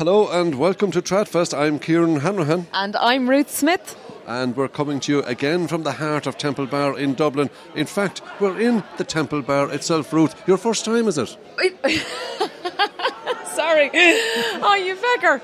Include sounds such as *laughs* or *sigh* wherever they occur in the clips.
Hello and welcome to Tradfest. I'm Kieran Hanrahan. And I'm Ruth Smith. And we're coming to you again from the heart of Temple Bar in Dublin. In fact, we're in the Temple Bar itself. Ruth, your first time, is it? *laughs* Sorry. Oh, you fecker.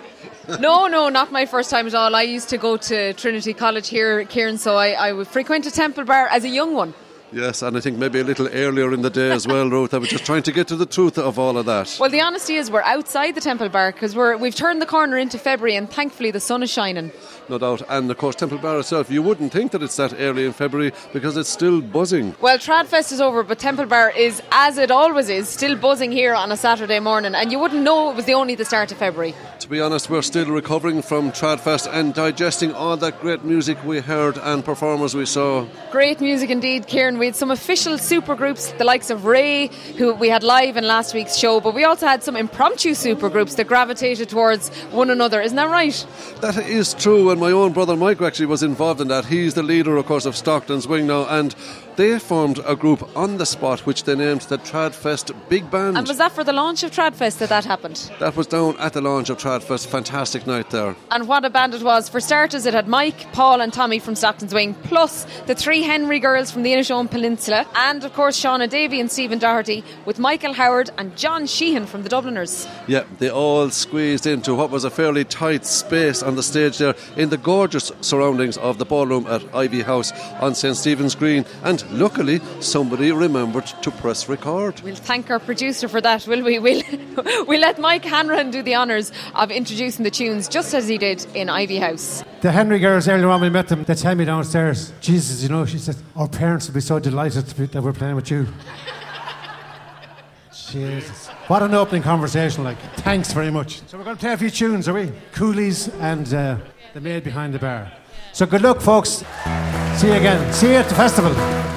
No, no, not my first time at all. I used to go to Trinity College here, Kieran, so I, I would frequent a Temple Bar as a young one. Yes, and I think maybe a little earlier in the day as well, Ruth. I was just trying to get to the truth of all of that. Well, the honesty is we're outside the Temple Bar because we've turned the corner into February, and thankfully the sun is shining. No doubt, and of course Temple Bar itself. You wouldn't think that it's that early in February because it's still buzzing. Well, Tradfest is over, but Temple Bar is, as it always is, still buzzing here on a Saturday morning, and you wouldn't know it was the only the start of February. To be honest, we're still recovering from Tradfest and digesting all that great music we heard and performers we saw. Great music indeed, Kieran. We had some official supergroups, the likes of Ray, who we had live in last week's show, but we also had some impromptu supergroups that gravitated towards one another. Isn't that right? That is true, and my own brother Mike actually was involved in that. He's the leader, of course, of Stockton's Wing now, and they formed a group on the spot which they named the Tradfest Big Band. And was that for the launch of Tradfest that that happened? That was down at the launch of Tradfest. Fantastic night there. And what a band it was. For starters, it had Mike, Paul, and Tommy from Stockton's Wing, plus the three Henry girls from the Inishowen Peninsula, and of course Shauna Davy and Stephen Doherty, with Michael Howard and John Sheahan from the Dubliners. Yeah, they all squeezed into what was a fairly tight space on the stage there in the gorgeous surroundings of the ballroom at Iveagh House on St Stephen's Green. And luckily, somebody remembered to press record. We'll thank our producer for that, will we? We'll, *laughs* we'll let Mike Hanrahan do the honours of introducing the tunes just as he did in Iveagh House. The Henry girls, earlier on we met them, they tell me downstairs, Jesus, you know, she said, our parents will be so delighted that we're playing with you. *laughs* Jesus. What an opening conversation, like. Thanks very much. So we're going to play a few tunes, are we? Coolies and uh, The Maid Behind the Bar. So good luck, folks. See you again. See you at the festival.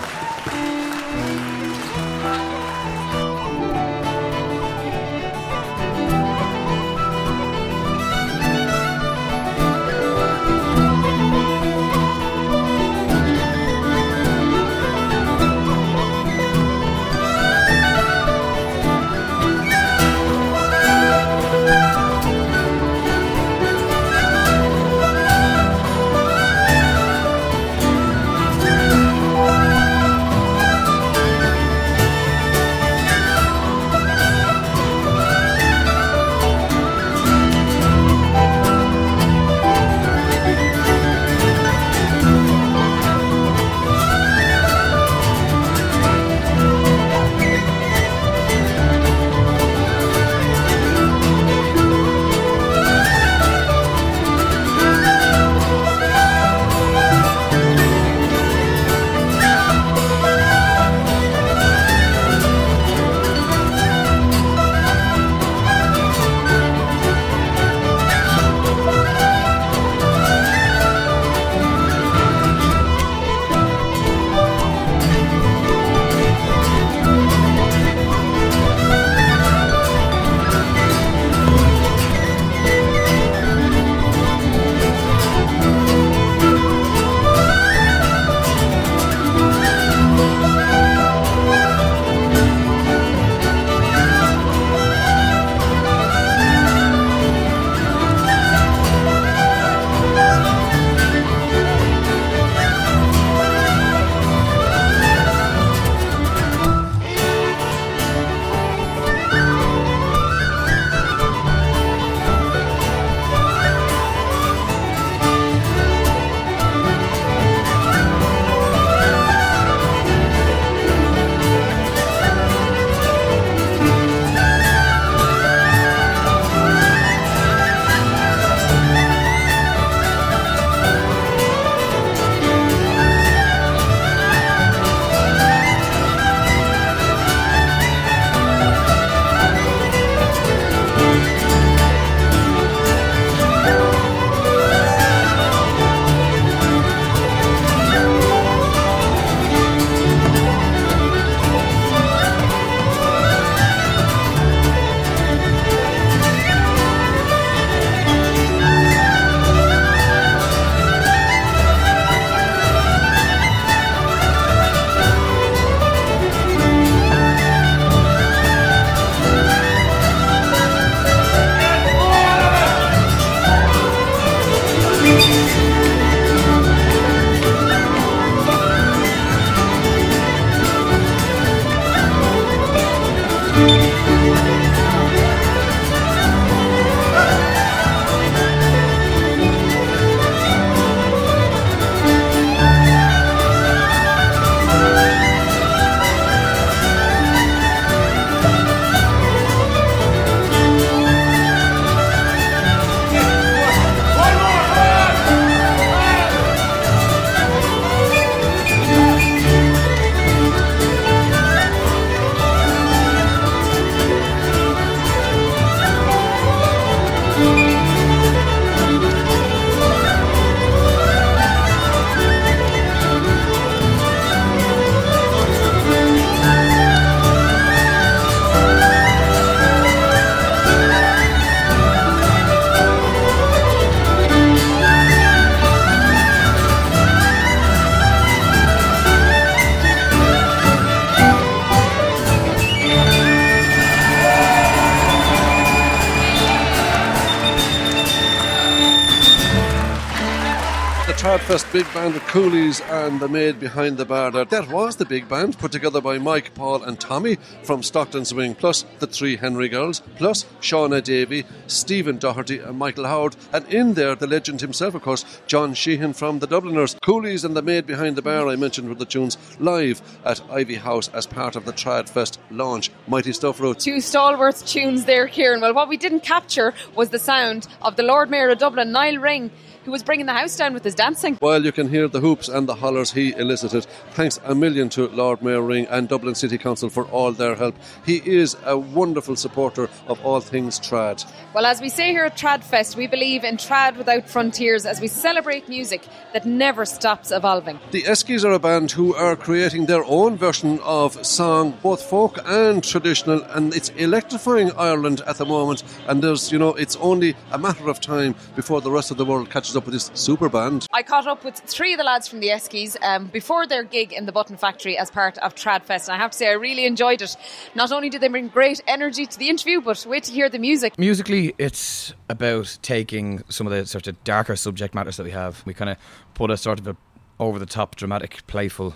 Tradfest big band of Coolies and the maid behind the bar there. That was the big band put together by Mike, Paul, and Tommy from Stockton's Wing, plus the three Henry girls, plus Shauna Davy, Stephen Doherty, and Michael Howard. And in there, the legend himself, of course, John Sheahan from the Dubliners. Coolies and the maid behind the bar, I mentioned were the tunes live at Iveagh House as part of the Tradfest launch. Mighty stuff, Ruth. Two stalwart tunes there, Kieran. Well, what we didn't capture was the sound of the Lord Mayor of Dublin, Nial Ring who was bringing the house down with his dancing. While you can hear the hoops and the hollers he elicited, thanks a million to Lord Mayor Ring and Dublin City Council for all their help. He is a wonderful supporter of all things trad. Well, as we say here at Tradfest, we believe in trad without frontiers as we celebrate music that never stops evolving. The Eskies are a band who are creating their own version of song, both folk and traditional, and it's electrifying Ireland at the moment. And there's, you know, it's only a matter of time before the rest of the world catches up with this super band. I caught up with three of the lads from the Eskies um, before their gig in the Button Factory as part of Tradfest, and I have to say I really enjoyed it. Not only did they bring great energy to the interview, but wait to hear the music. Musically, it's about taking some of the sort of darker subject matters that we have. We kind of put a sort of a over the top, dramatic, playful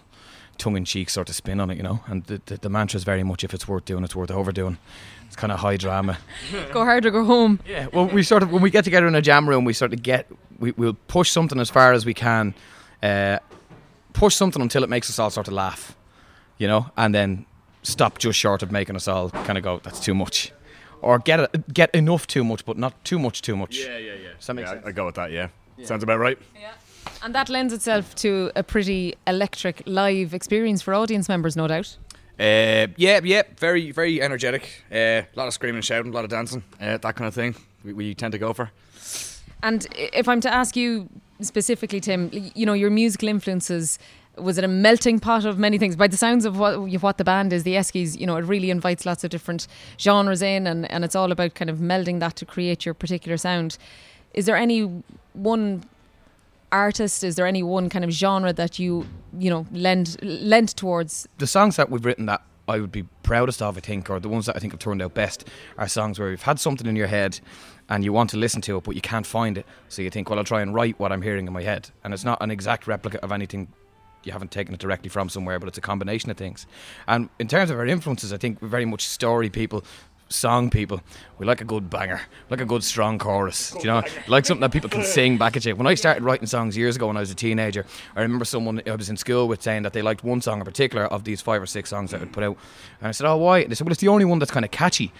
tongue in cheek sort of spin on it, you know. And the, the, the mantra is very much if it's worth doing, it's worth overdoing. It's kind of high drama. *laughs* go hard or go home. Yeah. Well, we sort of when we get together in a jam room, we sort of get we, we'll push something as far as we can, uh, push something until it makes us all sort of laugh, you know, and then stop just short of making us all kind of go, that's too much. Or get a, get enough too much, but not too much too much. Yeah, yeah, yeah. Does that make yeah, sense? I, I go with that. Yeah. sounds about right. Yeah. And that lends itself to a pretty electric live experience for audience members, no doubt. Uh, yeah, yeah, very, very energetic. Uh, a lot of screaming and shouting, a lot of dancing, uh, that kind of thing. We, we tend to go for. And if I'm to ask you specifically, Tim, you know, your musical influences, was it a melting pot of many things? By the sounds of what what the band is, the Eskies, you know, it really invites lots of different genres in, and, and it's all about kind of melding that to create your particular sound. Is there any one artist? Is there any one kind of genre that you you know lend lent towards? the songs that we've written that I would be proudest of, I think, or the ones that I think have turned out best, are songs where you've had something in your head and you want to listen to it, but you can't find it. So you think, well, I'll try and write what I'm hearing in my head. And it's not an exact replica of anything. You haven't taken it directly from somewhere, but it's a combination of things. And in terms of our influences, I think we're very much story people, song people. We like a good banger, we like a good strong chorus. do you know, like something that people can sing back at you. When I started writing songs years ago when I was a teenager, I remember someone I was in school with saying that they liked one song in particular of these five or six songs that I'd put out. And I said, "Oh, why?" And they said, "Well, it's the only one that's kind of catchy."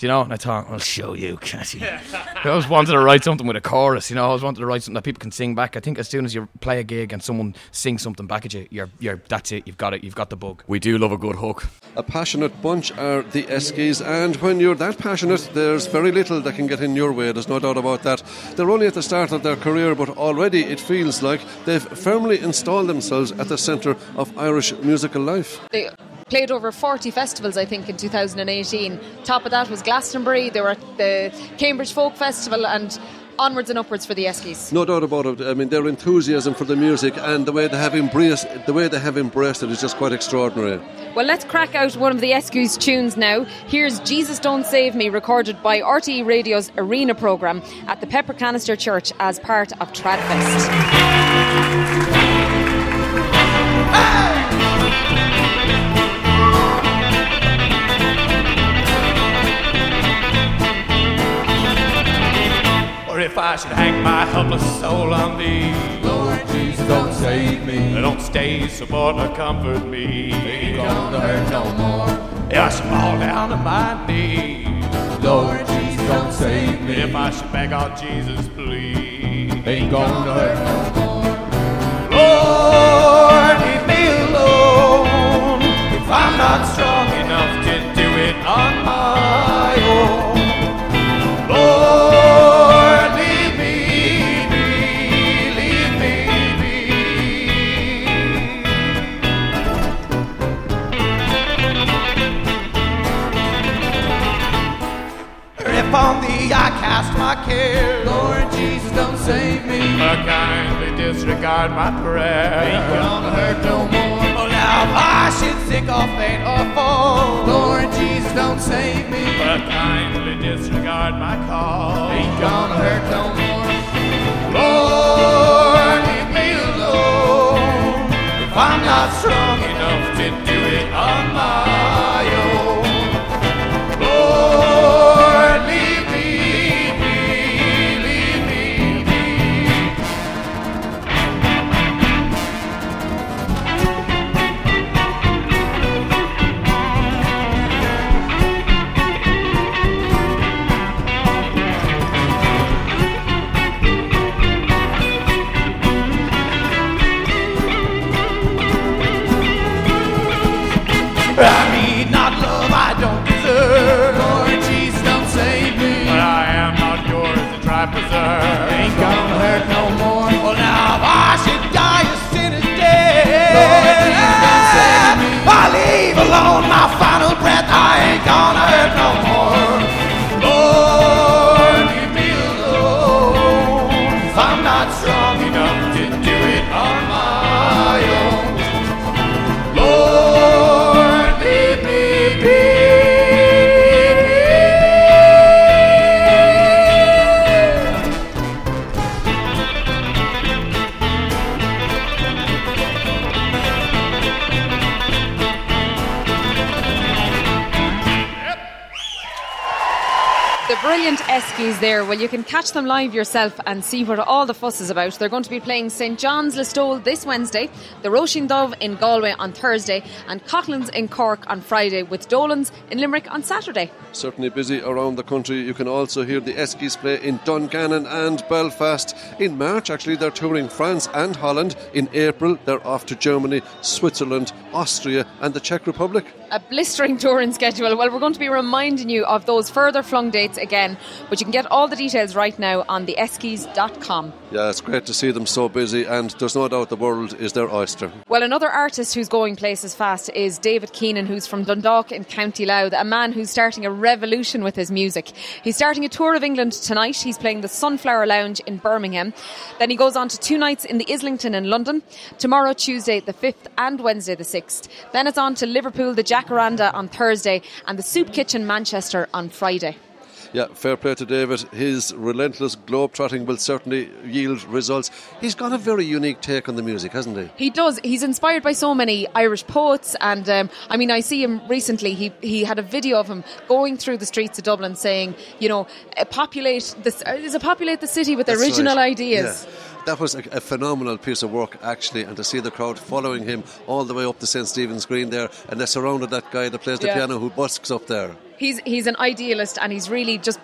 Do you know? And I thought, I'll show you, *laughs* catchy. I always wanted to write something with a chorus, you know. I always wanted to write something that people can sing back. I think as soon as you play a gig and someone sings something back at you, you're, you're that's it. You've got it. You've got the bug. We do love a good hook. A passionate bunch are the Eskies, and when you're that passionate, there's very little that can get in your way, there's no doubt about that. They're only at the start of their career, but already it feels like they've firmly installed themselves at the centre of Irish musical life. They played over 40 festivals, I think, in 2018. Top of that was Glastonbury. They were at the Cambridge Folk Festival, and onwards and upwards for the Eskies. No doubt about it. I mean, their enthusiasm for the music and the way they have embraced the way they have embraced it is just quite extraordinary. Well, let's crack out one of the Eskies tunes now. Here's Jesus Don't Save Me, recorded by RTE Radio's Arena programme at the Pepper Canister Church as part of Tradfest. Should hang my helpless soul on thee, Lord Jesus, don't save me. don't stay, support, or comfort me. Ain't gonna hurt no more. If I should fall down on my knees, Lord Jesus, don't save me. if I should beg on Jesus, please. Ain't gonna hurt no more. Lord, leave me alone. If I'm not strong care, Lord Jesus, don't save me. but kindly disregard my prayer. Ain't gonna hurt no more. Oh, now if I should sick or faint or fall, Lord Jesus, don't save me. but kindly disregard my call. Ain't gonna hurt no more. Lord, leave me alone. If I'm not strong enough to do it on my own. There. Well, you can catch them live yourself and see what all the fuss is about. They're going to be playing St John's Listowel this Wednesday, the Roisin Dubh in Galway on Thursday, and Coughlan's in Cork on Friday, with Dolan's in Limerick on Saturday. Certainly busy around the country. You can also hear the Eskies play in Dungannon and Belfast. In March, actually, they're touring France and Holland. In April, they're off to Germany, Switzerland, Austria, and the Czech Republic. A blistering *laughs* touring schedule. Well, we're going to be reminding you of those further flung dates again, but you can get all the details right now on the eskies.com. Yeah, it's great to see them so busy, and there's no doubt the world is their oyster. Well, another artist who's going places fast is David Keenan, who's from Dundalk in County Louth, a man who's starting a revolution with his music. He's starting a tour of England tonight. He's playing the Sunflower Lounge in Birmingham. Then he goes on to two nights in the Islington in London, tomorrow, Tuesday the 5th, and Wednesday the 6th. Then it's on to Liverpool, the Jacaranda on Thursday, and the Soup Kitchen Manchester on Friday. Yeah, fair play to David. His relentless globe-trotting will certainly yield results. He's got a very unique take on the music, hasn't he? He does. He's inspired by so many Irish poets, and um, I mean, I see him recently. He he had a video of him going through the streets of Dublin, saying, you know, populate this. Is populate the city with That's original right. ideas? Yeah. That was a, a phenomenal piece of work, actually, and to see the crowd following him all the way up to St Stephen's Green there, and they surrounded that guy that plays the Yeah. piano who busks up there. He's he's an idealist, and he's really just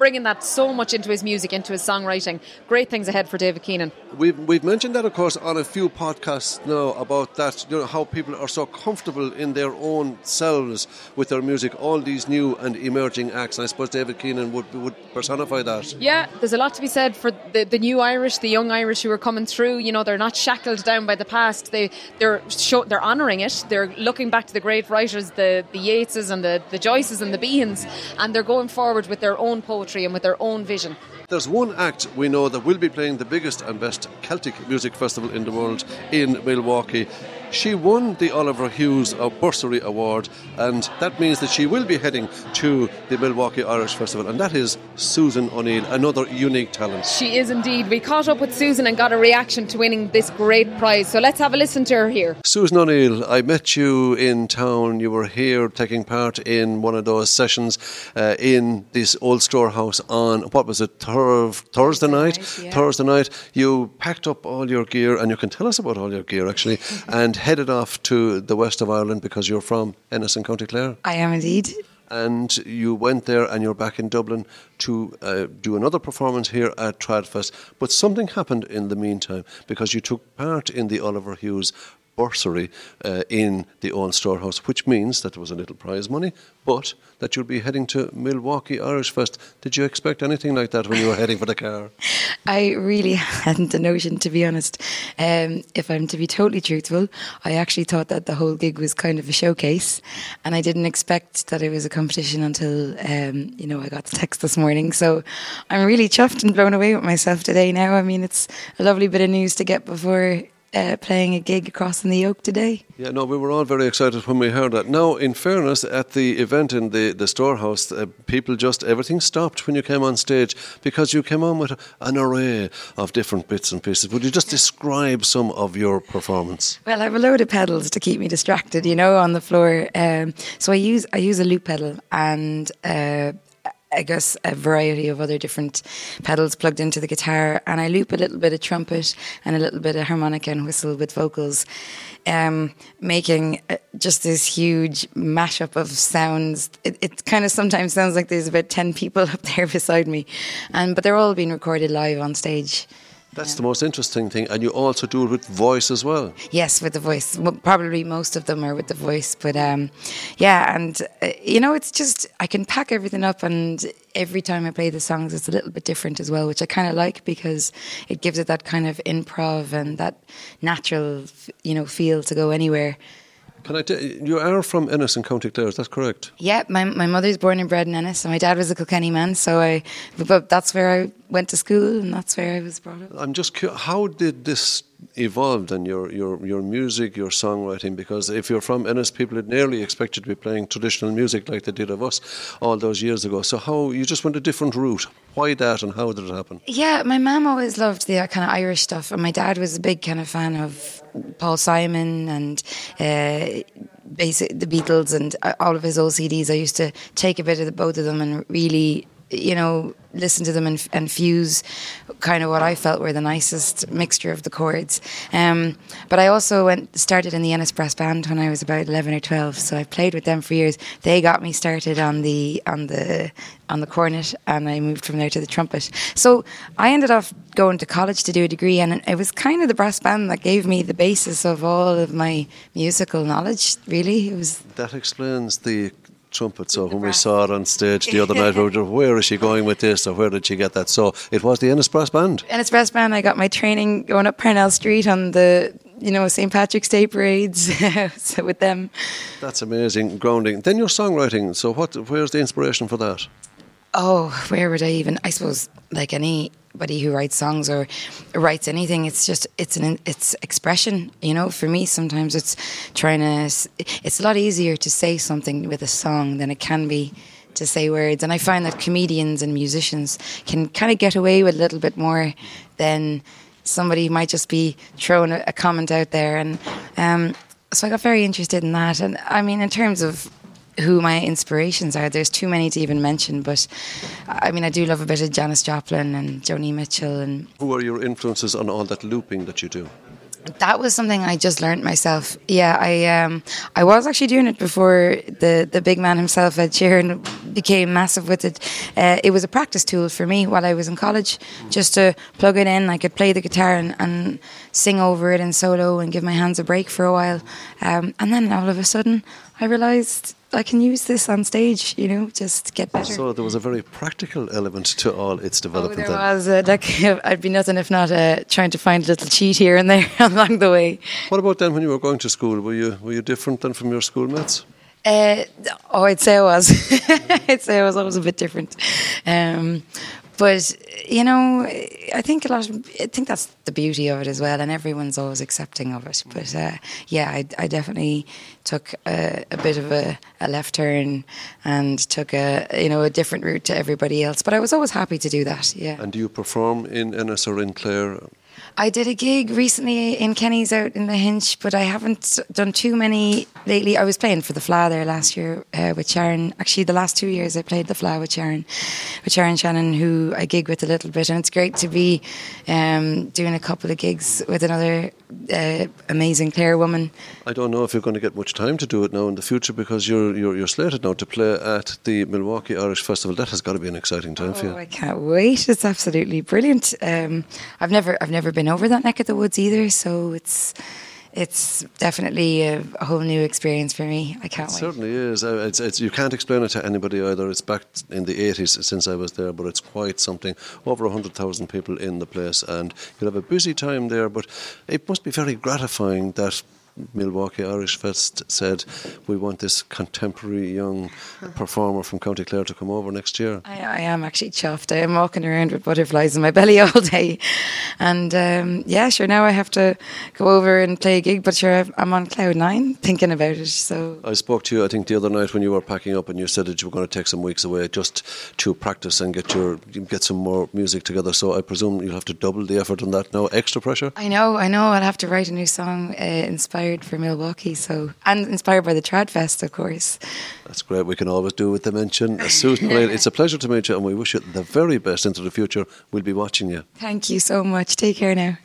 bringing that so much into his music, into his songwriting. Great things ahead for David Keenan. We've, we've mentioned that, of course, on a few podcasts now about that, you know, how people are so comfortable in their own selves with their music, all these new and emerging acts. And I suppose David Keenan would, would personify that. Yeah, there's a lot to be said for the, the new Irish, the young Irish who are coming through. You know, they're not shackled down by the past. They they're show, they're honouring it. They're looking back to the great writers, the the Yeatses and the the Joyces and the Behans, and they're going forward with their own poetry and with their own vision. There's one act we know that will be playing the biggest and best Celtic music festival in the world in Milwaukee. She won the Oliver Hughes Bursary Award, and that means that she will be heading to the Milwaukee Irish Festival, and that is Susan O'Neill, another unique talent. She is indeed. We caught up with Susan and got a reaction to winning this great prize. So let's have a listen to her here. Susan O'Neill, I met you in town. You were here taking part in one of those sessions uh, in this old storehouse on what was it, Thur- Thursday night? night, yeah. Thursday night. You packed up all your gear, and you can tell us about all your gear actually, *laughs* and headed off to the west of Ireland because you're from Ennis in County Clare. I am indeed. and you went there and you're back in Dublin to uh, do another performance here at Tradfest. But something happened in the meantime because you took part in the Oliver Hughes bursary uh, in the own storehouse, which means that there was a little prize money, but that you'll be heading to Milwaukee Irish Fest. Did you expect anything like that when you were heading for the car? *laughs* I really hadn't a notion, to be honest. Um, if I'm to be totally truthful, I actually thought that the whole gig was kind of a showcase, and I didn't expect that it was a competition until um, you know I got the text this morning. So I'm really chuffed and blown away with myself today. Now, I mean, it's a lovely bit of news to get before. Uh, playing a gig across in the Oak today. Yeah, no, we were all very excited when we heard that. Now, in fairness, at the event in the, the storehouse, uh, people just, everything stopped when you came on stage because you came on with an array of different bits and pieces. Would you just describe some of your performance? Well, I have a load of pedals to keep me distracted, you know, on the floor. Um, so I use I use a loop pedal and uh, I guess a variety of other different pedals plugged into the guitar, and I loop a little bit of trumpet and a little bit of harmonica and whistle with vocals, um, making uh, just this huge mashup of sounds. It, it kind of sometimes sounds like there's about ten people *laughs* up there beside me, and but they're all being recorded live on stage. That's the most interesting thing. And you also do it with voice as well. Yes, with the voice. Probably most of them are with the voice, but um, yeah, and uh, you know, it's just I can pack everything up, and every time I play the songs, it's a little bit different as well, which I kind of like because it gives it that kind of improv and that natural, you know, feel to go anywhere. Can I tell you, you are from Ennis in County Clare, is that correct? Yeah, my my mother's born and bred in Ennis, and my dad was a Kilkenny man, so I, but that's where I went to school, and that's where I was brought up. I'm just curious, how did this evolve then, your, your, your music, your songwriting? Because if you're from Ennis, people would nearly expect you to be playing traditional music like they did of us all those years ago. So how, you just went a different route. Why that and how did it happen? Yeah, my mum always loved the kind of Irish stuff, and my dad was a big kind of fan of Paul Simon and uh, basic the Beatles and uh, all of his old CDs. I used to take a bit of the, both of them and really, you know, listen to them and, and fuse kind of what I felt were the nicest mixture of the chords. Um, but I also went started in the Ennis Brass Band when I was about eleven or twelve, so I played with them for years. They got me started on the on the on the cornet, and I moved from there to the trumpet. So I ended up going to college to do a degree, and it was kind of the brass band that gave me the basis of all of my musical knowledge. Really, it was That explains the trumpet. So when we saw it on stage the other night, we were *laughs* where is she going with this or where did she get that? So it was the Ennis Brass Band. Ennis Brass Band. I got my training going up Parnell Street on the you know St Patrick's Day parades *laughs* so with them. That's amazing, grounding. Then your songwriting. So what? Where's the inspiration for that? Oh, where would I even? I suppose like anybody who writes songs or writes anything, it's just it's an it's expression. You know, for me, sometimes it's trying to. It's a lot easier to say something with a song than it can be to say words, and I find that comedians and musicians can kind of get away with a little bit more than somebody might just be throwing a, a comment out there, and um, so I got very interested in that. And I mean, in terms of who my inspirations are. There's too many to even mention, but I mean, I do love a bit of Janis Joplin and Joni Mitchell, and Who are your influences on all that looping that you do? that was something I just learned myself. Yeah, I um, I was actually doing it before the the big man himself, Ed Sheeran, became massive with it. Uh, it was a practice tool for me while I was in college, just to plug it in. I could play the guitar and, and sing over it in solo and give my hands a break for a while, um, and then all of a sudden I realised I can use this on stage. You know, just get better. So there was a very practical element to all its Oh, development. there then. was. Uh, like, *laughs* I'd be nothing if not uh, trying to find a little cheat here and there *laughs* along the way. What about then when you were going to school? Were you were you different than from your schoolmates? Uh, oh, I'd say I was. *laughs* I'd say I was always a bit different. Um, but you know, I think a lot. Of, I think that's the beauty of it as well, and everyone's always accepting of it. But uh, yeah, I, I definitely took a, a bit of a, a left turn and took a you know a different route to everybody else. But I was always happy to do that. Yeah. And do you perform in Ennis or in Clare? I did a gig recently in Kenny's out in Lahinch, but I haven't done too many lately. I was playing for the Fleadh there last year uh, with Sharon. Actually, the last two years I played the Fleadh with Sharon, with Sharon Shannon, who I gig with a little bit, and it's great to be um, doing a couple of gigs with another uh, amazing Clare woman. I don't know if you're going to get much time to do it now in the future because you're you're, you're slated now to play at the Milwaukee Irish Festival. That has got to be an exciting time for Oh, you. I can't wait! It's absolutely brilliant. Um, I've never, I've never been over that neck of the woods either, so it's, it's definitely a, a whole new experience for me. I can't It wait. certainly is. Uh, It's, it's, you can't explain it to anybody either. It's back in the 80s since I was there, but it's quite something. Over 100,000 people in the place, and you'll have a busy time there, but it must be very gratifying that. Milwaukee Irish Fest said, We want this contemporary young performer from County Clare to come over next year. I, I am actually chuffed. I am walking around with butterflies in my *laughs* belly all day, and um, yeah, sure. Now I have to go over and play a gig, but sure, I'm on cloud nine thinking about it. So I spoke to you, I think, the other night when you were packing up, and you said that you were going to take some weeks away just to practice and get your get some more music together. So I presume you'll have to double the effort on that now. Extra pressure. I know, I know. I'll have to write a new song uh, inspired for Milwaukee. So and inspired by the Trad Fest, of course. That's great. We can always do with the mention. Uh, Susan O'Reilly, it's a pleasure to meet you, and we wish you the very best into the future. We'll be watching you. Thank you so much. Take care now.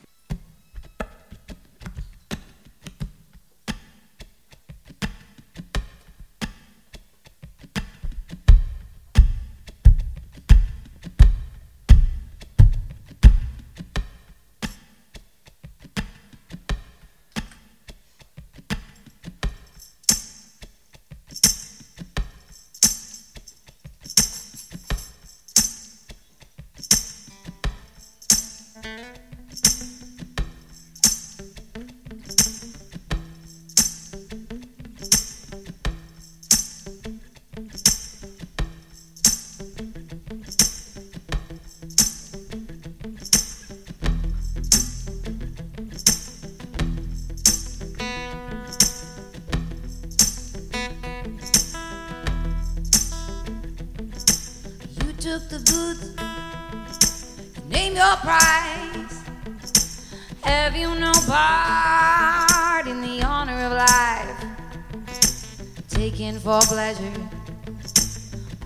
Took the goods, name your price. Have you no part in the honor of life? Taken for pleasure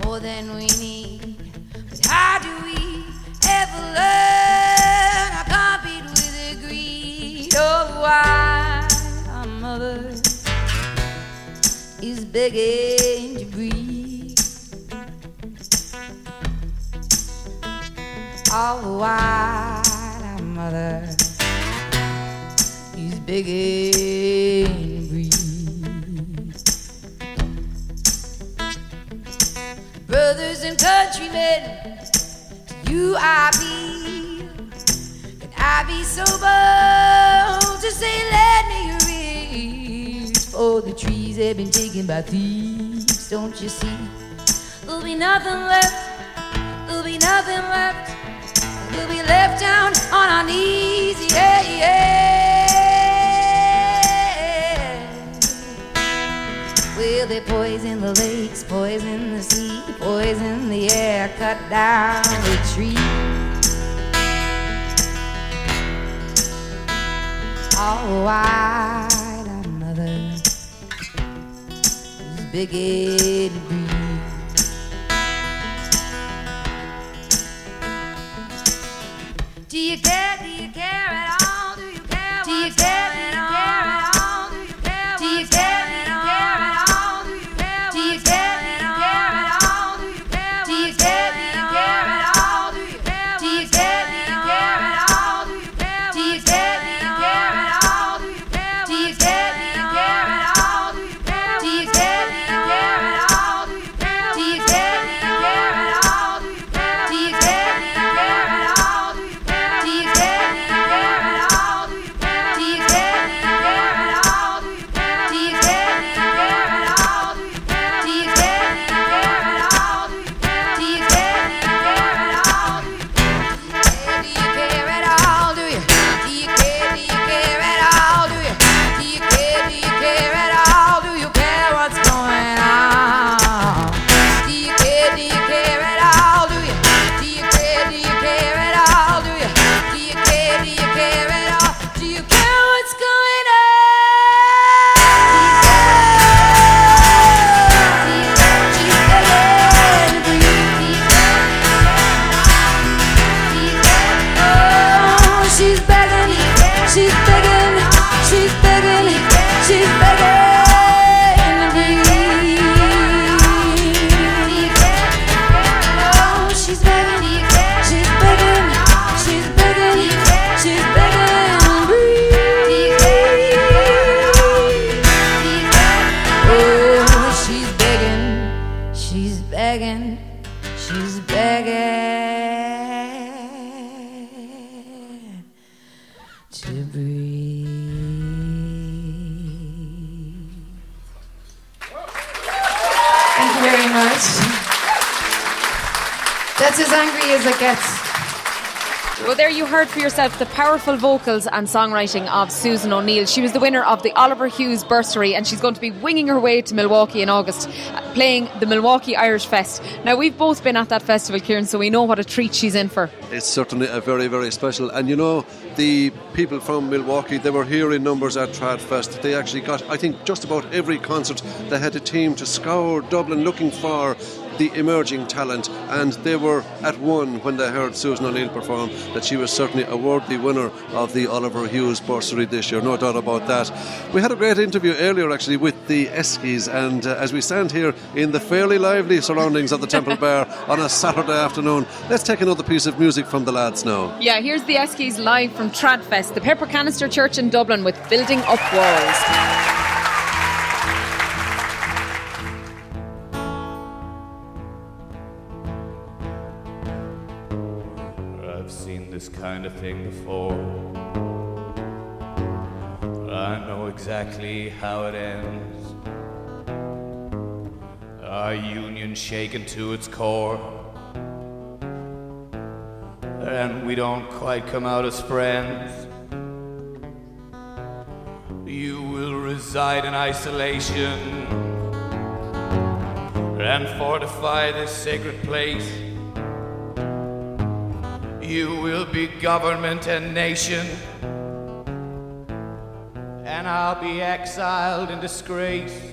more than we need. But how do we ever learn? I compete with the greed. Oh, why our mother is begging all the while our mother is begging to breathe. Brothers and countrymen, you I appeal. Can I be so bold to say, let me reach for the trees have been taken by thieves? Don't you see? There'll be nothing left. There'll be nothing left. We'll be left down on our knees, yeah, yeah. Will they poison the lakes, poison the sea, poison the air, cut down the trees? All while our mother is Do you care? Do you care as it gets. Well, there you heard for yourself the powerful vocals and songwriting of Susan O'Neill. She was the winner of the Oliver Hughes Bursary, and she's going to be winging her way to Milwaukee in August, uh, playing the Milwaukee Irish Fest. Now, we've both been at that festival, Kieran, so we know what a treat she's in for. It's certainly a very, very special. And you know, the people from Milwaukee, they were here in numbers at Tradfest. They actually got, I think, just about every concert. They had a team to scour Dublin looking for the emerging talent, and they were at one when they heard Susan O'Neill perform that she was certainly a worthy winner of the Oliver Hughes bursary this year, no doubt about that. We had a great interview earlier actually with the Eskies, and uh, as we stand here in the fairly lively surroundings of the Temple *laughs* Bar on a Saturday afternoon, let's take another piece of music from the lads now. Yeah, here's the Eskies live from Tradfest, the Pepper Canister Church in Dublin, with Building Up Walls. Before. I know exactly how it ends. Our union shaken to its core. And we don't quite come out as friends. You will reside in isolation and fortify this sacred place. You will be government and nation, and I'll be exiled in disgrace.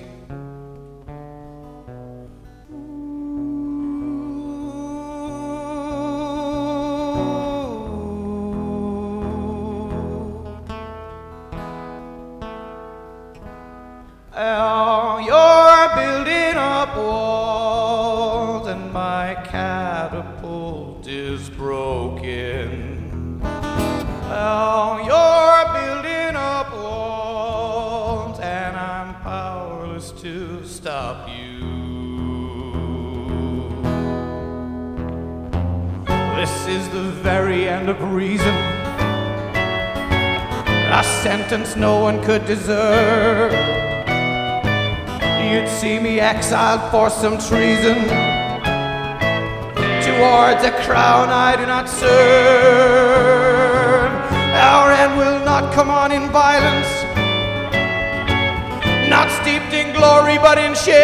Deserve. You'd see me exiled for some treason towards a crown I do not serve. Our end will not come on in violence, not steeped in glory but in shame.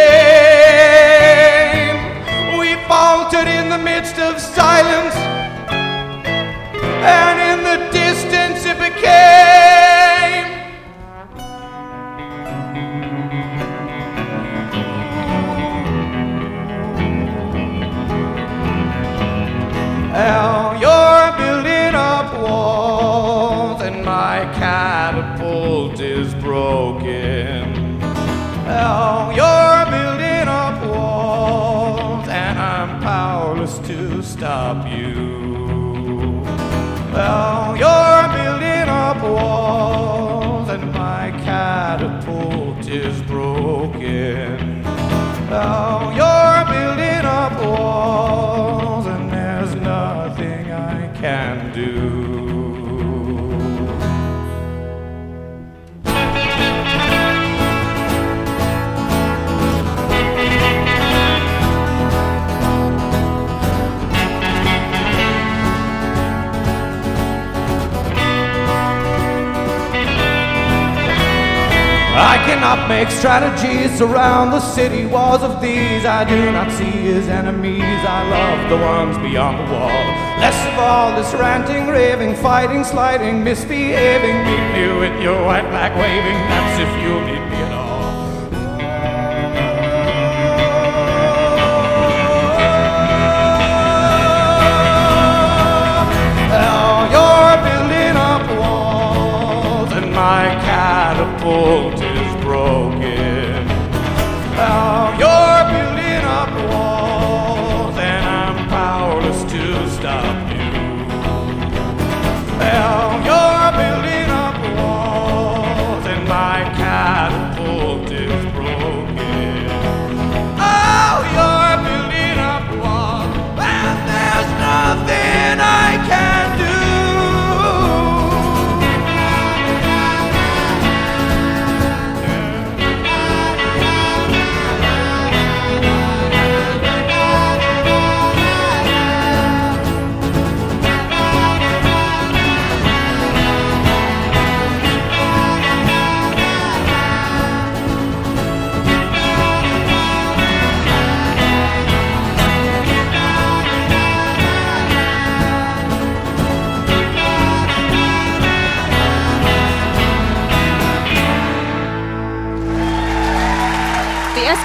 We faltered in the midst of silence, and Well, you're building up walls, and my catapult is broken. Oh, cannot make strategies around the city walls of these. I do not see as enemies. I love the ones beyond the wall. Less of all this ranting, raving, fighting, sliding, misbehaving. Meet me with your white flag waving. That's if you need me at all. My catapult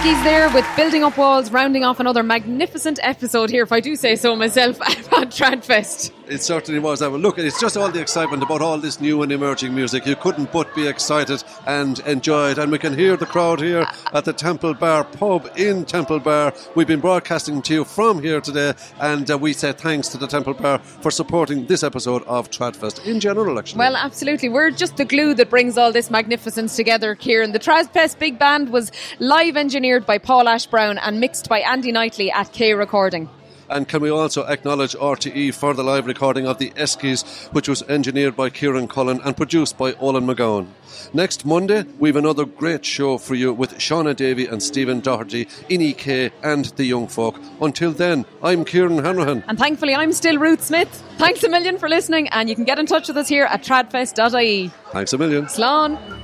Eskies there with Building Up Walls, rounding off another magnificent episode here, if I do say so myself, *laughs* at Tradfest. It certainly was. That. Look, it's just all the excitement about all this new and emerging music. You couldn't but be excited and enjoy it. And we can hear the crowd here at the Temple Bar pub in Temple Bar. We've been broadcasting to you from here today, and uh, we say thanks to the Temple Bar for supporting this episode of Tradfest in general, actually. Well, absolutely. We're just the glue that brings all this magnificence together, Kieran. The Tradfest Big Band was live engineered by Paul Ash Brown and mixed by Andy Knightley at K Recording. And can we also acknowledge RTE for the live recording of the Eskies, which was engineered by Kieran Cullen and produced by Olin McGowan. Next Monday, we have another great show for you with Shauna Davy and Stephen Doherty in EK and the Young Folk. Until then, I'm Kieran Hanrahan. And thankfully, I'm still Ruth Smith. Thanks a million for listening, and you can get in touch with us here at tradfest.ie. Thanks a million. Slán.